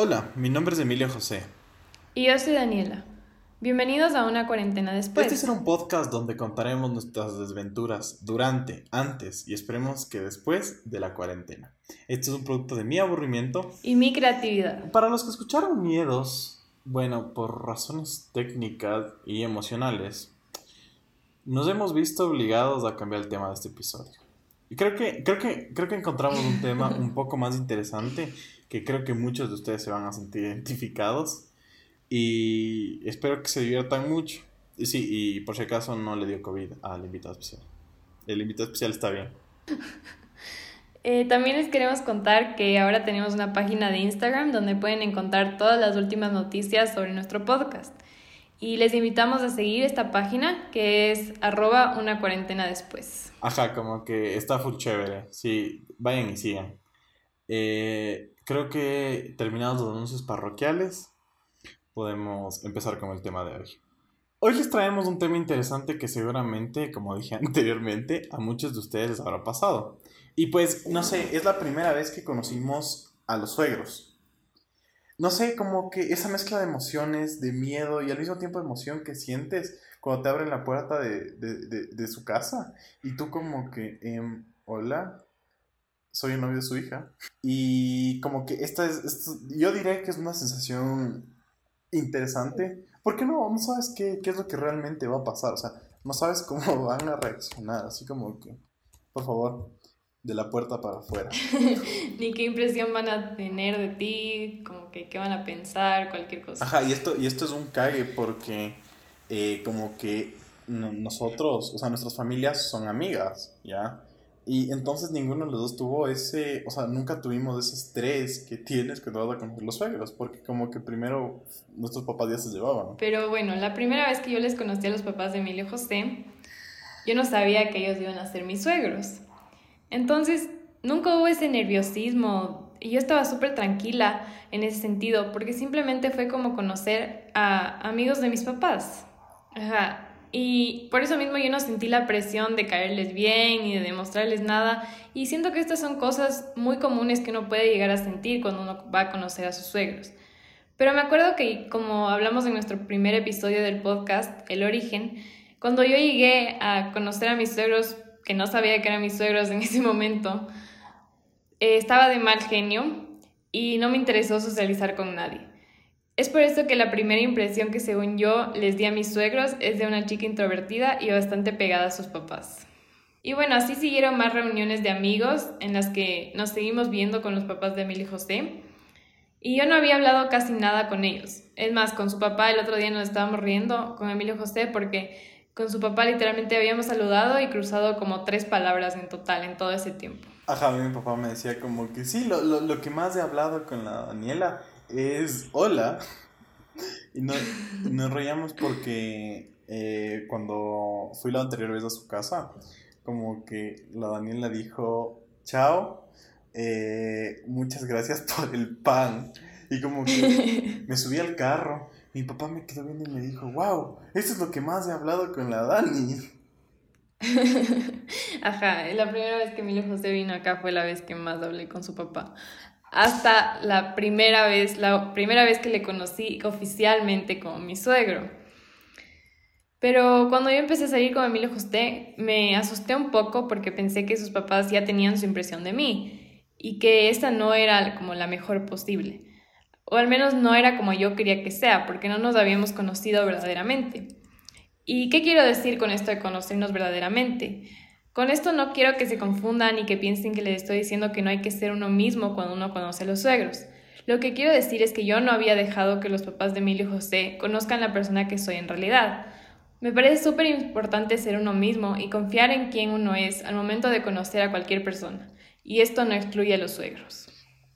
Hola, mi nombre es Emilio José. Y yo soy Daniela. Bienvenidos a una cuarentena después. Este será un podcast donde contaremos nuestras desventuras durante, antes y esperemos que después de la cuarentena. Este es un producto de mi aburrimiento. Y mi creatividad. Para los que escucharon miedos, bueno, por razones técnicas y emocionales, nos hemos visto obligados a cambiar el tema de este episodio. Y creo que, creo que, creo que encontramos un tema un poco más interesante que creo que muchos de ustedes se van a sentir identificados. Y espero que se diviertan mucho. Y sí, y por si acaso no le dio COVID al invitado especial. El invitado especial está bien. Eh, también les queremos contar que ahora tenemos una página de Instagram donde pueden encontrar todas las últimas noticias sobre nuestro podcast. Y les invitamos a seguir esta página que es arroba una cuarentena después. Ajá, como que está full chévere. Sí, vayan y sigan. Eh, creo que terminados los anuncios parroquiales, podemos empezar con el tema de hoy. Hoy les traemos un tema interesante que seguramente, como dije anteriormente, a muchos de ustedes les habrá pasado. Y pues, no sé, es la primera vez que conocimos a los suegros. No sé, como que esa mezcla de emociones, de miedo y al mismo tiempo de emoción que sientes cuando te abren la puerta de, de, de, su casa y tú como que, em, hola, soy el novio de su hija. Y como que esta es, yo diré que es una sensación interesante, porque no, no sabes qué, qué es lo que realmente va a pasar, o sea, no sabes cómo van a reaccionar, así como que, por favor, de la puerta para afuera. Ni qué impresión van a tener de ti, como que qué van a pensar, cualquier cosa. Ajá, y esto, y esto es un cague porque eh, como que nosotros, o sea, nuestras familias son amigas, ¿ya? Y entonces ninguno de los dos tuvo ese, o sea, nunca tuvimos ese estrés que tienes que vas a conocer los suegros, porque como que primero nuestros papás ya se llevaban. Pero bueno, la primera vez que yo les conocí a los papás de Emilio José, yo no sabía que ellos iban a ser mis suegros. Entonces, nunca hubo ese nerviosismo y yo estaba súper tranquila en ese sentido, porque simplemente fue como conocer a amigos de mis papás. Ajá, y por eso mismo yo no sentí la presión de caerles bien y de demostrarles nada. Y siento que estas son cosas muy comunes que uno puede llegar a sentir cuando uno va a conocer a sus suegros. Pero me acuerdo que, como hablamos en nuestro primer episodio del podcast, El Origen, cuando yo llegué a conocer a mis suegros, que no sabía que eran mis suegros en ese momento, eh, estaba de mal genio y no me interesó socializar con nadie. Es por eso que la primera impresión que según yo les di a mis suegros es de una chica introvertida y bastante pegada a sus papás. Y bueno, así siguieron más reuniones de amigos en las que nos seguimos viendo con los papás de Emilio y José. Y yo no había hablado casi nada con ellos. Es más, con su papá el otro día nos estábamos riendo con Emilio José porque con su papá literalmente habíamos saludado y cruzado como tres palabras en total en todo ese tiempo. Ajá, a mí mi papá me decía como que sí, lo, lo, lo que más he hablado con la Daniela es hola. Y nos reíamos porque eh, cuando fui la anterior vez a su casa, como que la Daniela dijo, chao, eh, muchas gracias por el pan. Y como que me subí al carro, mi papá me quedó viendo y me dijo, wow, esto es lo que más he hablado con la Dani. Ajá, la primera vez que Emilio José vino acá fue la vez que más hablé con su papá hasta la primera vez, la primera vez que le conocí oficialmente como mi suegro. Pero cuando yo empecé a salir con Emilio José, me asusté un poco porque pensé que sus papás ya tenían su impresión de mí y que esta no era como la mejor posible. O al menos no era como yo quería que sea, porque no nos habíamos conocido verdaderamente. ¿Y qué quiero decir con esto de conocernos verdaderamente? Con esto no quiero que se confundan y que piensen que les estoy diciendo que no hay que ser uno mismo cuando uno conoce a los suegros. Lo que quiero decir es que yo no había dejado que los papás de Emilio y José conozcan la persona que soy en realidad. Me parece súper importante ser uno mismo y confiar en quién uno es al momento de conocer a cualquier persona. Y esto no excluye a los suegros.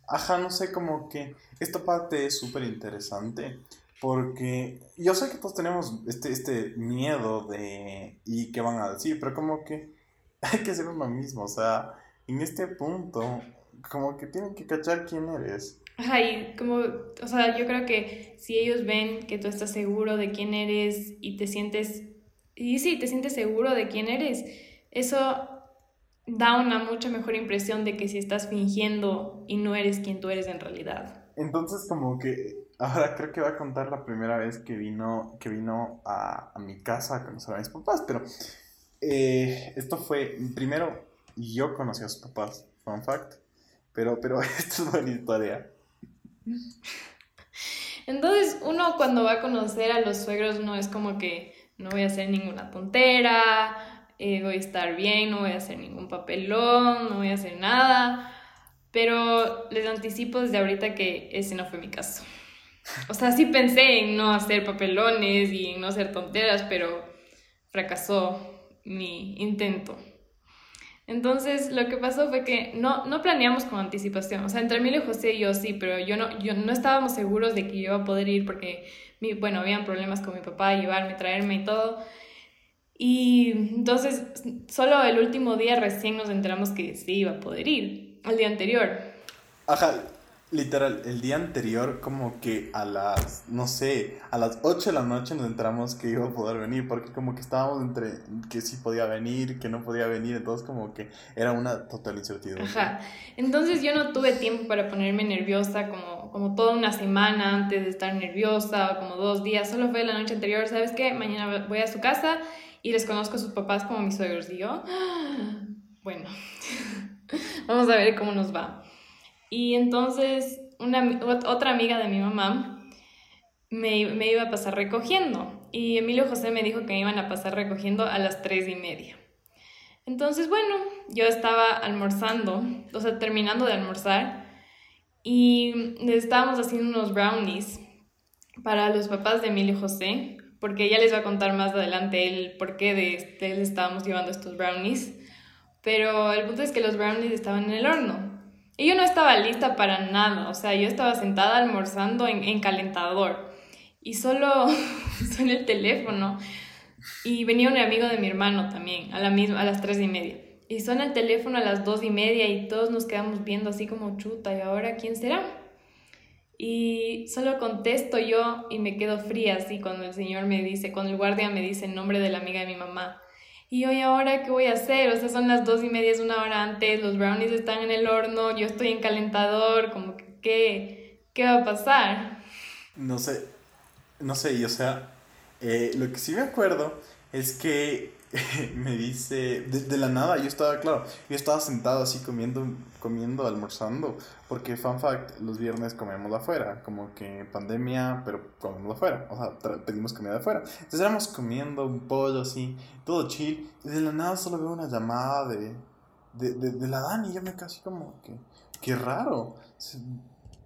Ajá, no sé, como que esta parte es súper interesante. Porque yo sé que todos tenemos este, este miedo de... ¿Y qué van a decir? Pero como que hay que ser uno mismo, o sea, en este punto, como que tienen que cachar quién eres. Ajá, y como, o sea, yo creo que si ellos ven que tú estás seguro de quién eres y te sientes, y sí, te sientes seguro de quién eres, eso da una mucha mejor impresión de que si estás fingiendo y no eres quien tú eres en realidad. entonces como que ahora creo que va a contar la primera vez que vino, que vino a, a mi casa a conocer a mis papás, pero eh, esto fue, primero, yo conocí a sus papás, fun fact, pero, pero esto es buena historia. Entonces, uno cuando va a conocer a los suegros, no es como que no voy a hacer ninguna tontera, eh, voy a estar bien, no voy a hacer ningún papelón, no voy a hacer nada. Pero les anticipo desde ahorita que ese no fue mi caso. O sea, sí pensé en no hacer papelones y en no hacer tonteras, pero fracasó mi intento. Entonces, lo que pasó fue que no, no planeamos con anticipación. O sea, entre Emilio, José y yo sí, pero yo no, yo no estábamos seguros de que yo iba a poder ir porque, mi, bueno, habían problemas con mi papá, llevarme, traerme y todo. Y entonces, solo el último día recién nos enteramos que sí iba a poder ir, el día anterior. Ajá, Literal, el día anterior, como que a las, no sé, a las 8 de la noche nos enteramos que iba a poder venir, porque como que estábamos entre que sí podía venir, que no podía venir, entonces como que era una total incertidumbre. Ajá, entonces yo no tuve tiempo para ponerme nerviosa como, como toda una semana antes de estar nerviosa, como dos días, solo fue la noche anterior, ¿sabes qué? Mañana voy a su casa y les conozco a sus papás como mis suegros, y yo, bueno, vamos a ver cómo nos va. Y entonces una, otra amiga de mi mamá me, me, iba a pasar recogiendo y Emilio José me dijo que me iban a pasar recogiendo a las tres y media. Entonces, bueno, yo estaba almorzando, o sea, terminando de almorzar y estábamos haciendo unos brownies para los papás de Emilio José, porque ya les va a contar más adelante el por qué de, de les estábamos llevando estos brownies. Pero el punto es que los brownies estaban en el horno. Y yo no estaba lista para nada, o sea, yo estaba sentada almorzando en, calentador y solo suena el teléfono y venía un amigo de mi hermano también a, la misma, a las tres y media. Y suena el teléfono a las dos y media y todos nos quedamos viendo así como chuta, ¿y ahora quién será? Y solo contesto yo y me quedo fría así cuando el señor me dice, cuando el guardia me dice el nombre de la amiga de mi mamá. Y hoy ahora, ¿qué voy a hacer? O sea, son las dos y media, es una hora antes, los brownies están en el horno, yo estoy en calentador, como que, ¿qué, qué va a pasar? No sé, no sé, y o sea, eh, lo que sí me acuerdo es que me dice, de, la nada, yo estaba, claro, yo estaba sentado así comiendo, comiendo, almorzando, porque fun fact, los viernes comemos afuera, como que pandemia, pero comemos afuera, o sea, pedimos comida afuera. Entonces éramos comiendo un pollo así, todo chill, y de la nada solo veo una llamada de, de, de, de la Dani, y yo me casi como que, qué raro,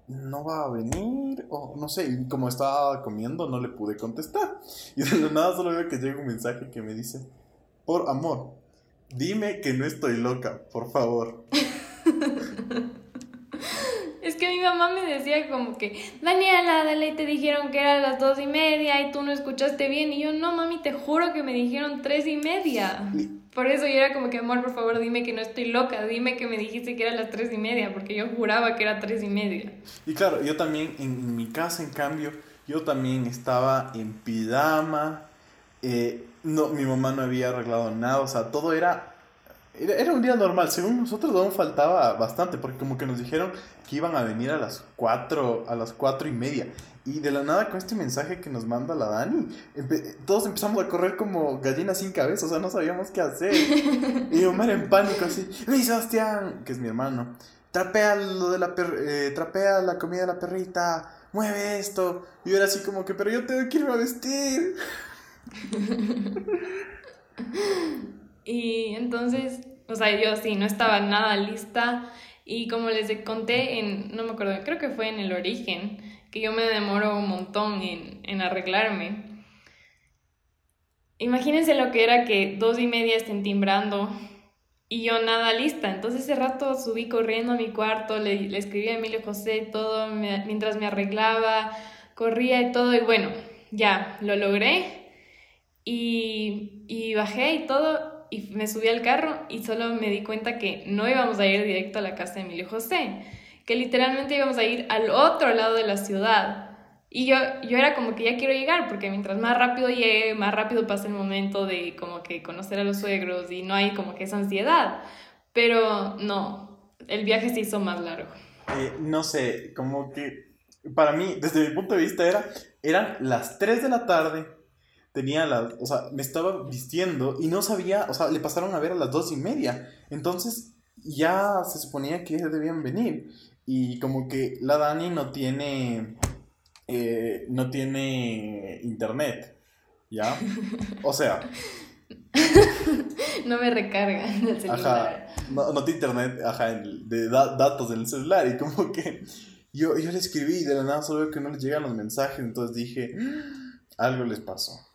no va a venir, o no sé, y como estaba comiendo no le pude contestar. Y de la nada solo veo que llega un mensaje que me dice, por amor, dime que no estoy loca, por favor. mamá me decía como que, Daniela, de te dijeron que era las dos y media y tú no escuchaste bien. Y yo, no, mami, te juro que me dijeron tres y media. Por eso yo era como que, amor, por favor, dime que no estoy loca, dime que me dijiste que era las tres y media, porque yo juraba que era tres y media. Y claro, yo también, en, mi casa, en cambio, yo también estaba en pijama. Eh, no, mi mamá no había arreglado nada, o sea, todo era, era, un día normal. Según nosotros aún faltaba bastante, porque como que nos dijeron que iban a venir a las 4, a las cuatro y media. Y de la nada con este mensaje que nos manda la Dani, todos empezamos a correr como gallinas sin cabeza, o sea, no sabíamos qué hacer. y era en pánico así, ¡Hey, Sebastián! Que es mi hermano. Trapea lo de la eh, trapea la comida de la perrita, mueve esto. Y yo era así como que, pero yo tengo que irme a vestir. y entonces, o sea, yo sí, no estaba nada lista. Y como les conté, en, no me acuerdo, creo que fue en el origen, que yo me demoro un montón en, en arreglarme. Imagínense lo que era que dos y media estén timbrando y yo nada lista. Entonces ese rato subí corriendo a mi cuarto, le, le escribí a Emilio José todo mientras me arreglaba, corría y todo. Y bueno, ya, lo logré. Y, y bajé y todo, y me subí al carro y solo me di cuenta que no íbamos a ir directo a la casa de Emilio José, que literalmente íbamos a ir al otro lado de la ciudad. Y yo, yo era como que ya quiero llegar, porque mientras más rápido llegue, más rápido pasa el momento de como que conocer a los suegros y no hay como que esa ansiedad. Pero no, el viaje se hizo más largo. Eh, no sé, como que para mí, desde mi punto de vista, era, eran las 3 de la tarde, tenía las, o sea, me estaba vistiendo y no sabía, o sea, le pasaron a ver a las 2 y media, entonces ya se suponía que debían venir y como que la Dani no tiene, eh, no tiene internet, ¿ya? O sea... no me recarga en el celular. Ajá, no, no tiene internet, ajá, de datos en el celular y como que yo, yo le escribí y de la nada solo veo que no les llegan los mensajes, entonces dije, mm, algo les pasó.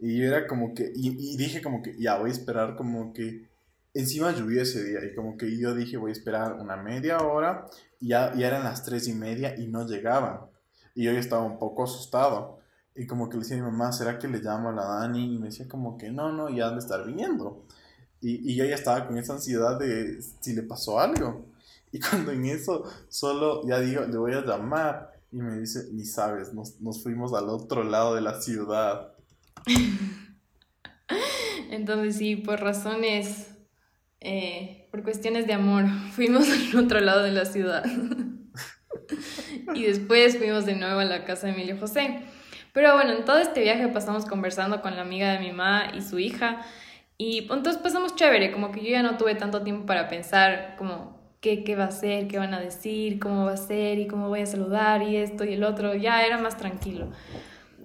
Y era como que, y, dije como que, ya voy a esperar como que, encima llovió ese día, y como que yo dije, voy a esperar una media hora, y ya, ya eran las tres y media y no llegaban. Y yo estaba un poco asustado. Y como que le decía a mi mamá, ¿será que le llamo a la Dani? Y me decía como que no, no, ya han de estar viniendo. Y, y yo ya estaba con esa ansiedad de si le pasó algo. Y cuando en eso solo ya digo, le voy a llamar. Y me dice, ni sabes, nos, nos fuimos al otro lado de la ciudad. Entonces sí, por razones, eh, por cuestiones de amor, fuimos al otro lado de la ciudad. y después fuimos de nuevo a la casa de Emilio José. Pero bueno, en todo este viaje pasamos conversando con la amiga de mi mamá y su hija. Y entonces pasamos chévere, como que yo ya no tuve tanto tiempo para pensar como qué, qué va a ser, qué van a decir, cómo va a ser y cómo voy a saludar y esto y el otro. Ya era más tranquilo.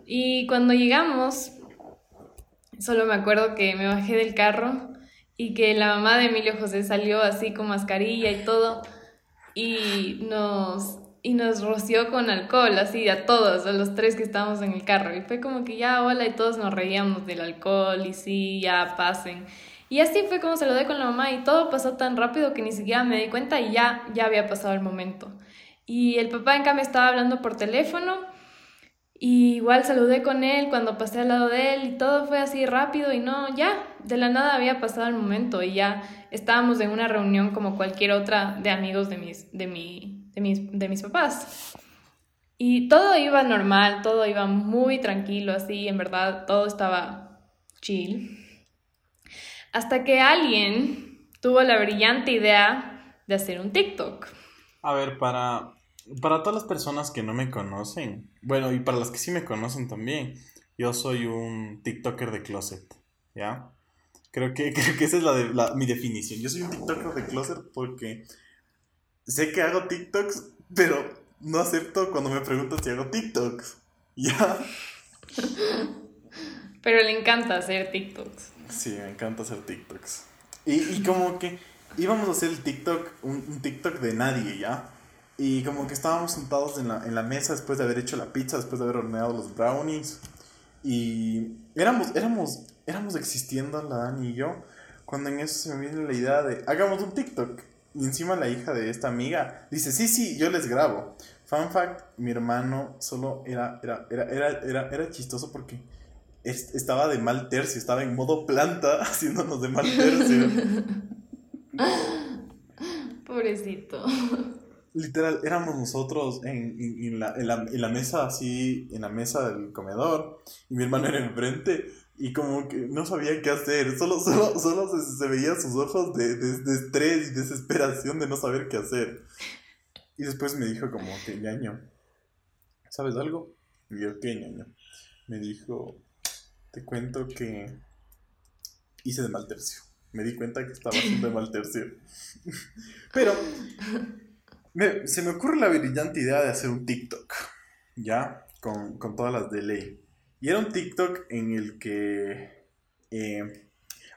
Y cuando llegamos, solo me acuerdo que me bajé del carro y que la mamá de Emilio José salió así con mascarilla y todo y nos, y nos roció con alcohol, así a todos, a los tres que estábamos en el carro. Y fue como que ya, hola, y todos nos reíamos del alcohol y sí, ya pasen. Y así fue como se lo saludé con la mamá y todo pasó tan rápido que ni siquiera me di cuenta y ya, ya había pasado el momento. Y el papá en cambio estaba hablando por teléfono igual saludé con él cuando pasé al lado de él y todo fue así rápido y no, ya, de la nada había pasado el momento y ya estábamos en una reunión como cualquier otra de amigos de mis, de mi, de mis, de mis papás. Y todo iba normal, todo iba muy tranquilo, así, en verdad, todo estaba chill. Hasta que alguien tuvo la brillante idea de hacer un TikTok. A ver, para, para todas las personas que no me conocen, bueno, y para las que sí me conocen también, yo soy un TikToker de closet, ¿ya? Creo que, creo que esa es la mi definición. Yo soy un TikToker de closet porque sé que hago TikToks, pero no acepto cuando me preguntan si hago TikToks, ¿ya? Pero le encanta hacer TikToks. Sí, me encanta hacer TikToks. Y, y como que íbamos a hacer el TikTok, un, TikTok de nadie, ¿ya? Y como que estábamos sentados en la, en la mesa después de haber hecho la pizza, después de haber horneado los brownies. Y éramos, éramos, éramos existiendo la Dani y yo, cuando en eso se me viene la idea de, hagamos un TikTok. Y encima la hija de esta amiga dice, sí, sí, yo les grabo. Fun fact, mi hermano solo era, era, era, era, era, era chistoso porque estaba de mal tercio, estaba en modo planta haciéndonos de mal tercio. Pobrecito. Literal, éramos nosotros en, en, la, en, la, en, la, mesa así, en la mesa del comedor, y mi hermano era enfrente, y como que no sabía qué hacer, solo, solo, solo se, se veían sus ojos de, de, estrés y desesperación de no saber qué hacer. Y después me dijo como que, ñaño, ¿sabes algo? Y yo, ¿qué, ñaño? Me dijo, te cuento que hice de mal tercio. Me di cuenta que estaba haciendo de mal tercio. Pero se me ocurre la brillante idea de hacer un TikTok, ¿ya? Con, todas las de ley. Y era un TikTok en el que eh,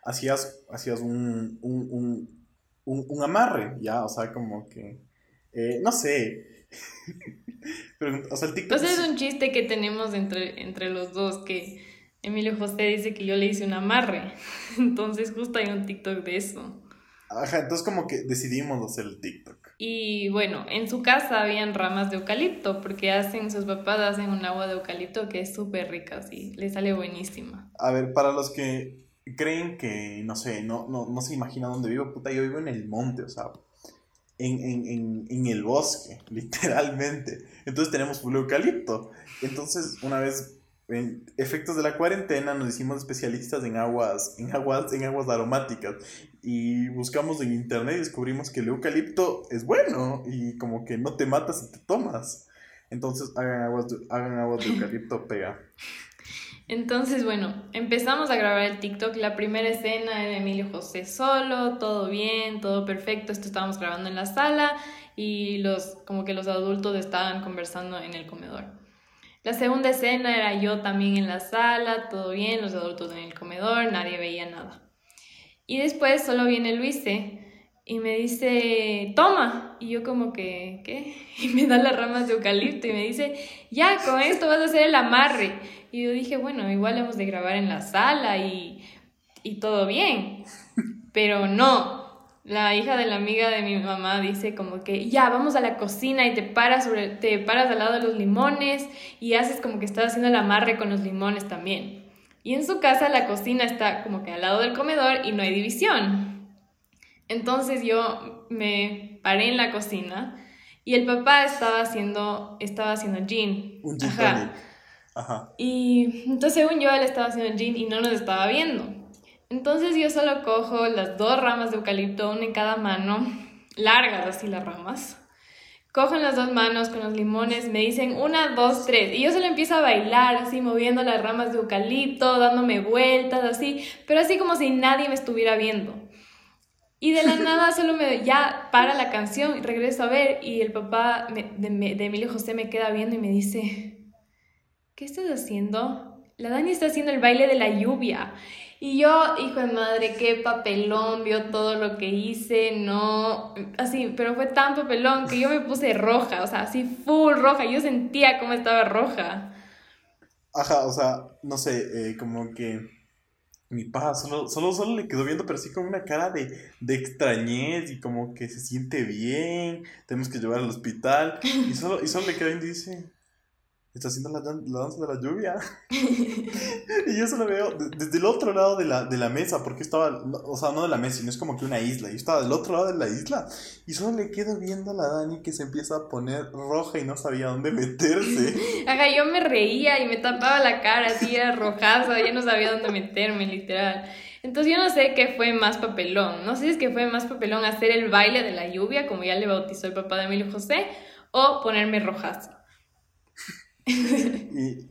hacías, hacías un, un, amarre, ¿ya? O sea, como que, eh, no sé. Pero, o sea, el TikTok... Pues es un chiste que tenemos entre, entre los dos que Emilio José dice que yo le hice un amarre. Entonces justo hay un TikTok de eso. Ajá, entonces como que decidimos hacer el TikTok. Y bueno, en su casa habían ramas de eucalipto, porque hacen, sus papás hacen un agua de eucalipto que es súper rica, sí, le sale buenísima. A ver, para los que creen que, no sé, no, no, no se imagina dónde vivo, puta, yo vivo en el monte, o sea, en, en, en, en el bosque, literalmente. Entonces tenemos full eucalipto. Entonces, una vez efectos de la cuarentena nos hicimos especialistas en aguas, en aguas, en aguas aromáticas y buscamos en internet y descubrimos que el eucalipto es bueno y como que no te matas si te tomas. Entonces hagan aguas de, hagan aguas de eucalipto, pega. Entonces, bueno, empezamos a grabar el TikTok. La primera escena era Emilio José solo, todo bien, todo perfecto. Esto estábamos grabando en la sala y los, como que los adultos estaban conversando en el comedor. La segunda escena era yo también en la sala, todo bien, los adultos en el comedor, nadie veía nada. Y después solo viene Luise y me dice, toma. Y yo como que, ¿qué? Y me da las ramas de eucalipto y me dice, ya, con esto vas a hacer el amarre. Y yo dije, bueno, igual hemos de grabar en la sala y, y todo bien. Pero no. La hija de la amiga de mi mamá dice como que ya vamos a la cocina y te paras sobre te paras al lado de los limones y haces como que estás haciendo el amarre con los limones también. Y en su casa la cocina está como que al lado del comedor y no hay división. Entonces yo me paré en la cocina y el papá estaba haciendo, estaba haciendo gin. Un gin Ajá. Ajá. Y entonces según yo él estaba haciendo gin y no nos estaba viendo. Entonces yo solo cojo las dos ramas de eucalipto, una en cada mano, largas así las ramas. Cojo en las dos manos con los limones, me dicen una, dos, tres. Y yo solo empiezo a bailar, así moviendo las ramas de eucalipto, dándome vueltas, así, pero así como si nadie me estuviera viendo. Y de la nada solo me ya para la canción y regreso a ver y el papá de, de, Emilio José me queda viendo y me dice, ¿qué estás haciendo? La Dani está haciendo el baile de la lluvia. Y yo, hijo de madre, qué papelón, vio todo lo que hice, no, así, pero fue tan papelón que yo me puse roja, o sea, así full roja, yo sentía cómo estaba roja. Ajá, o sea, no sé, eh, como que mi paja solo, solo, solo le quedó viendo, pero sí con una cara de, de extrañez y como que se siente bien, tenemos que llevar al hospital. Y solo, y solo le viendo y dice, está haciendo la, la, danza de la lluvia. y yo solo veo desde el otro lado de la, de la mesa, porque estaba, o sea, no de la mesa, sino es como que una isla. Yo estaba del otro lado de la isla. Y solo le quedo viendo a la Dani que se empieza a poner roja y no sabía dónde meterse. Ajá, yo me reía y me tapaba la cara así, era rojaza, ya no sabía dónde meterme, literal. Entonces yo no sé qué fue más papelón. No sé si es que fue más papelón hacer el baile de la lluvia, como ya le bautizó el papá de Emilio José, o ponerme rojazo. Y,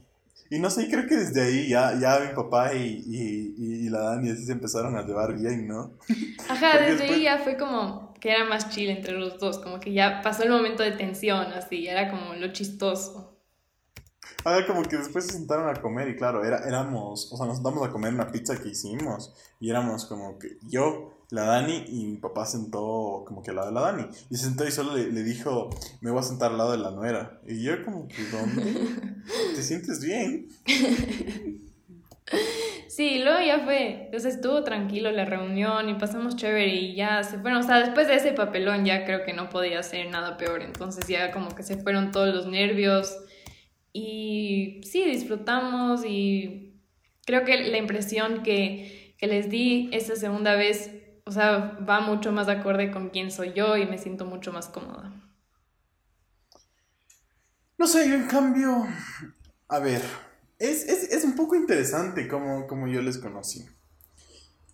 y, no sé, creo que desde ahí ya, ya mi papá y, y, y la Dani así se empezaron a llevar bien, ¿no? Ajá, desde ahí ya fue como que era más chill entre los dos, como que ya pasó el momento de tensión, así, era como lo chistoso. Ah, como que después se sentaron a comer y claro, era, éramos, o sea, nos sentamos a comer una pizza que hicimos y éramos como que yo, la Dani y mi papá sentó como que al lado de la Dani. Y se sentó y solo le, dijo, me voy a sentar al lado de la nuera. Y yo como que, ¿dónde? ¿Te sientes bien? Sí, luego ya fue, entonces estuvo tranquilo la reunión y pasamos chévere y ya se fueron, o sea, después de ese papelón ya creo que no podía ser nada peor, entonces ya como que se fueron todos los nervios y sí, disfrutamos y creo que la impresión que, que les di esa segunda vez o sea, va mucho más acorde con quién soy yo y me siento mucho más cómoda. No sé, yo en cambio, a ver, es, es, es un poco interesante como, como yo les conocí.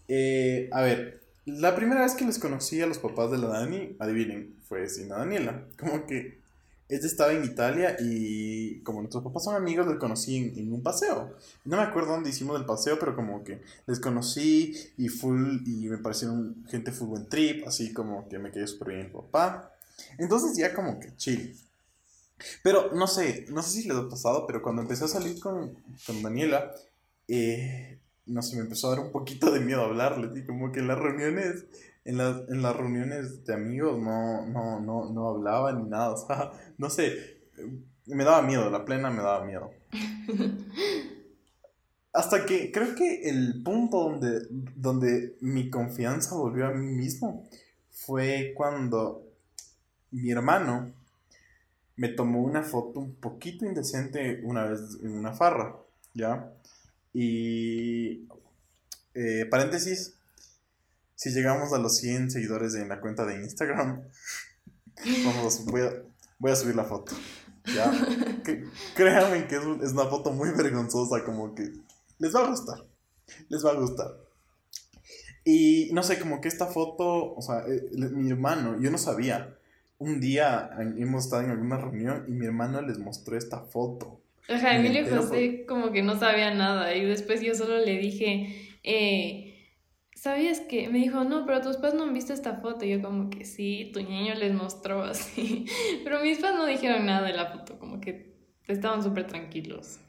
Eh, a ver, la primera vez que les conocí a los papás de la Dani, adivinen, fue sin la Daniela. Como que ella estaba en Italia y como nuestros papás son amigos, les conocí en, un paseo. No me acuerdo dónde hicimos el paseo, pero como que les conocí y full y me parecieron gente full buen trip, así como que me quedé súper bien el papá. Entonces ya como que chill. Pero no sé, no sé si les ha pasado, pero cuando empecé a salir con, con Daniela, eh, no sé, me empezó a dar un poquito de miedo hablarle, y como que en las reuniones en, en las reuniones de amigos no, no, no, no hablaba ni nada, o sea, no sé, me daba miedo, la plena me daba miedo. Hasta que creo que el punto donde, donde mi confianza volvió a mí mismo fue cuando mi hermano me tomó una foto un poquito indecente una vez en una farra, ¿ya? Y, eh, paréntesis, si llegamos a los 100 seguidores en la cuenta de Instagram, vamos, voy, a, voy a subir la foto. ¿ya? créanme que es, una foto muy vergonzosa, como que les va a gustar. Les va a gustar. Y no sé, como que esta foto, o sea, eh, mi hermano, yo no sabía. un día hemos estado en alguna reunión y mi hermano les mostró esta foto. Ajá, Emilio José como que no sabía nada y después yo solo le dije, eh, ¿sabías que? Me dijo, no, pero tus padres no han visto esta foto. Y yo como que sí, tu niño les mostró así. Pero mis padres no dijeron nada de la foto, como que estaban súper tranquilos.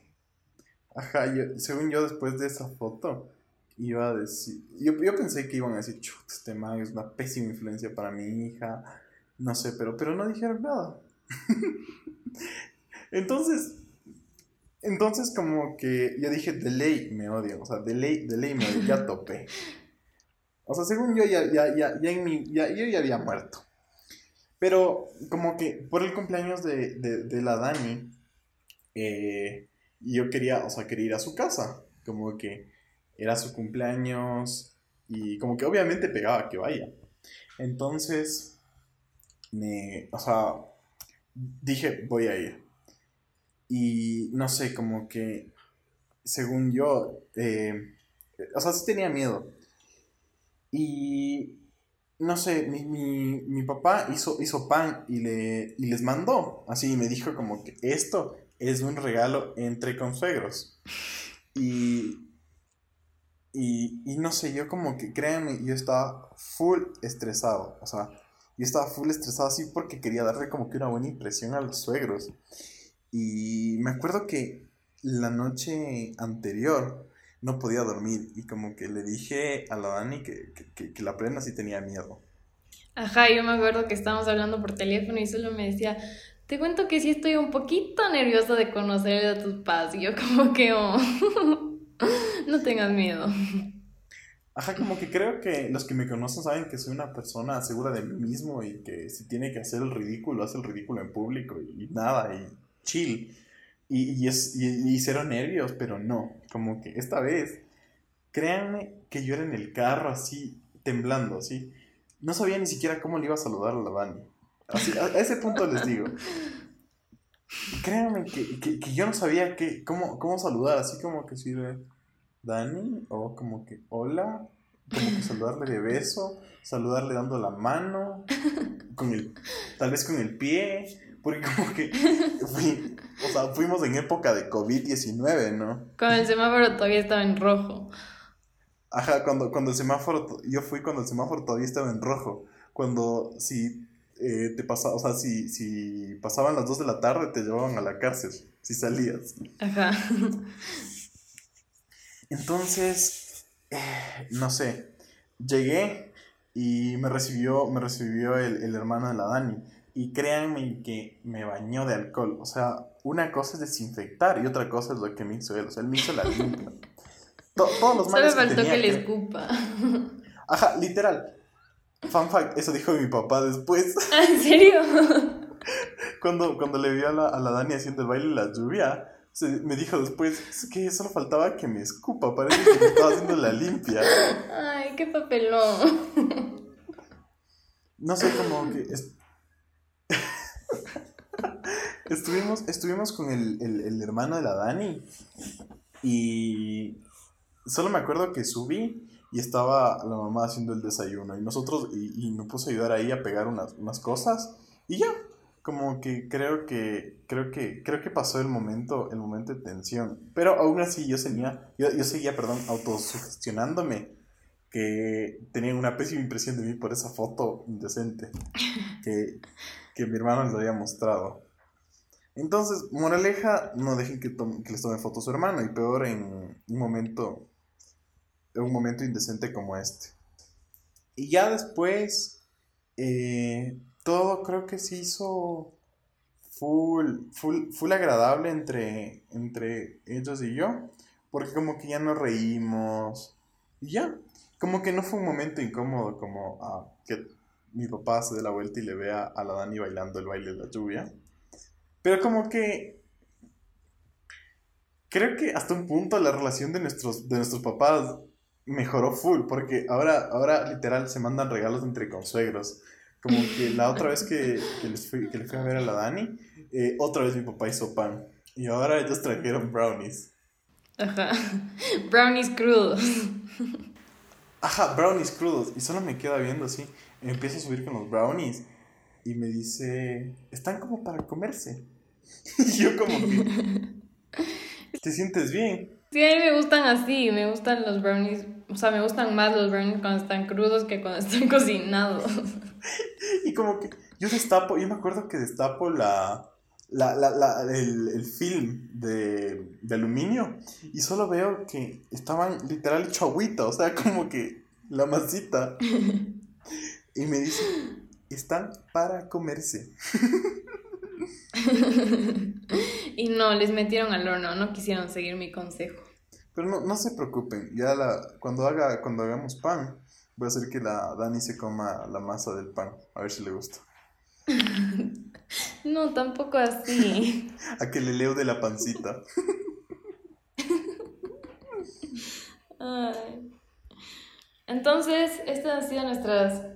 Ajá, yo, según yo después de esa foto iba a decir, yo, yo pensé que iban a decir, chut, este man es una pésima influencia para mi hija, no sé, pero, pero no dijeron nada. Entonces, entonces como que yo dije, de ley me odio, o sea, de ley, de ley me odio, ya topé. O sea, según yo ya, ya, ya, ya, en mi, ya, yo ya había muerto. Pero como que por el cumpleaños de, de, de la Dani, eh, yo quería, o sea, quería ir a su casa. Como que era su cumpleaños y como que obviamente pegaba que vaya. Entonces, me, o sea, dije, voy a ir. Y no sé, como que, según yo, eh, o sea, sí tenía miedo. Y no sé, mi, mi, papá hizo, hizo pan y, le, y les mandó. Así me dijo como que esto es un regalo entre consuegros. Y, y, y no sé, yo como que créanme, yo estaba full estresado. O sea, yo estaba full estresado así porque quería darle como que una buena impresión a los suegros. Y me acuerdo que la noche anterior no podía dormir y como que le dije a la Dani que, que, que, la plena sí tenía miedo. Ajá, yo me acuerdo que estábamos hablando por teléfono y solo me decía, te cuento que sí estoy un poquito nerviosa de conocer a tus padres. Y yo como que, oh, no tengas miedo. Ajá, como que creo que los que me conocen saben que soy una persona segura de mí mismo y que si tiene que hacer el ridículo, hace el ridículo en público y, nada, y chill. Y, y, es, y, cero nervios, pero no, como que esta vez, créanme que yo era en el carro así, temblando, así. No sabía ni siquiera cómo le iba a saludar a la Dani. Así, a, ese punto les digo. Créanme que, que, que, yo no sabía que, cómo, cómo saludar, así como que sirve Dani, o como que hola, como que saludarle de beso, saludarle dando la mano, con el, tal vez con el pie, porque como que o sea, fuimos en época de COVID-19, ¿no? Cuando el semáforo todavía estaba en rojo. Ajá, cuando, cuando el semáforo, yo fui cuando el semáforo todavía estaba en rojo. Cuando si eh, te pasaba, o sea, si, si pasaban las 2 de la tarde te llevaban a la cárcel, si salías. Ajá. Entonces, eh, no sé, llegué y me recibió, me recibió el, el hermano de la Dani. Y créanme que me bañó de alcohol. O sea, una cosa es desinfectar y otra cosa es lo que me hizo él. O sea, él me hizo la limpia. todos los males Solo faltó que, le escupa. Ajá, literal. Fun fact, eso dijo mi papá después. Ah, ¿En serio? cuando, cuando le vio a la, a la Dani haciendo el baile la lluvia, me dijo después es que solo faltaba que me escupa. Parece que me estaba haciendo la limpia. Ay, qué papelón. No sé, cómo que estuvimos, estuvimos con el, hermano de la Dani y solo me acuerdo que subí y estaba la mamá haciendo el desayuno y nosotros, y, y me puse a ayudar ahí a pegar unas, unas cosas y ya, como que creo que, creo que, creo que pasó el momento, el momento de tensión, pero aún así yo seguía, yo, yo seguía, perdón, autosugestionándome que tenían una pésima impresión de mí por esa foto indecente que, que mi hermano les había mostrado. Entonces, moraleja, no dejen que, que les tome fotos a su hermano, y peor en un momento, en un momento indecente como este. Y ya después, eh, todo creo que se hizo full, full, full agradable entre, entre ellos y yo, porque como que ya nos reímos, y ya, como que no fue un momento incómodo como ah, que mi papá se dé la vuelta y le vea a la Dani bailando el baile de la lluvia pero como que creo que hasta un punto la relación de nuestros, de nuestros papás mejoró full, porque ahora, ahora literal se mandan regalos entre consuegros. Como que la otra vez que, que les fui, que le fui a ver a la Dani, eh, otra vez mi papá hizo pan. Y ahora ellos trajeron brownies. Ajá. Brownies crudos. Ajá, brownies crudos. Y solo me queda viendo así. empiezo a subir con los brownies. y me dice, están como para comerse. y yo como que, ¿te sientes bien? Sí, a mí me gustan así, me gustan los brownies, o sea, me gustan más los brownies cuando están crudos que cuando están cocinados. y como que yo destapo, yo me acuerdo que destapo la, la, la, la el, el, film de, de, aluminio y solo veo que estaban literal hecho agüita, o sea, como que la masita. y me dice, están para comerse. y no, les metieron al horno, no quisieron seguir mi consejo. Pero no, no se preocupen, ya la, cuando, haga, cuando hagamos pan, voy a hacer que la Dani se coma la masa del pan, a ver si le gusta. no, tampoco así. a que le leo de la pancita. Entonces, estas han sido nuestras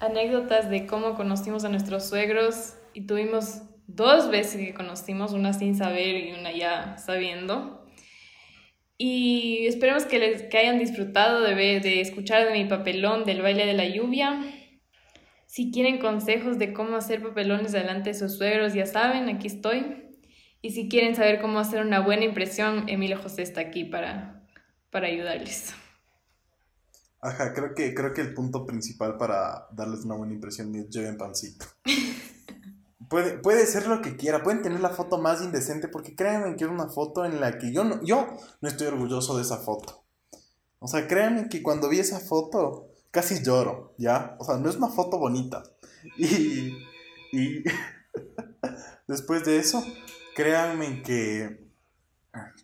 anécdotas de cómo conocimos a nuestros suegros y tuvimos dos veces que conocimos, una sin saber y una ya sabiendo. Y esperemos que, les, que hayan disfrutado de, ver, de escuchar de mi papelón del baile de la lluvia. Si quieren consejos de cómo hacer papelones delante de sus suegros, ya saben, aquí estoy. Y si quieren saber cómo hacer una buena impresión, Emilio José está aquí para, para ayudarles. Ajá, creo que, creo que el punto principal para darles una buena impresión es lleven pancito. Puede, puede ser lo que quiera, pueden tener la foto más indecente, porque créanme que es una foto en la que yo no, yo no estoy orgulloso de esa foto. O sea, créanme que cuando vi esa foto casi lloro, ¿ya? O sea, no es una foto bonita. Y, y después de eso, créanme que,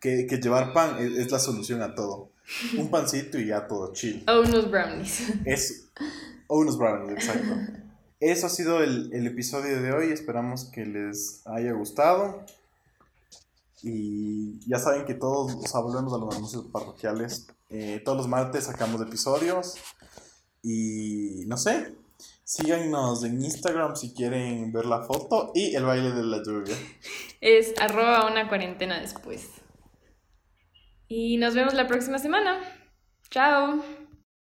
que, llevar pan es, la solución a todo. Un pancito y ya todo chill. O unos brownies. Es, o unos brownies, exacto. Eso ha sido el, episodio de hoy. Esperamos que les haya gustado. Y ya saben que todos, los hablamos de los anuncios parroquiales. Eh, todos los martes sacamos episodios. Y no sé, síganos en Instagram si quieren ver la foto y el baile de la lluvia. Es arroba una cuarentena después. Y nos vemos la próxima semana. Chao.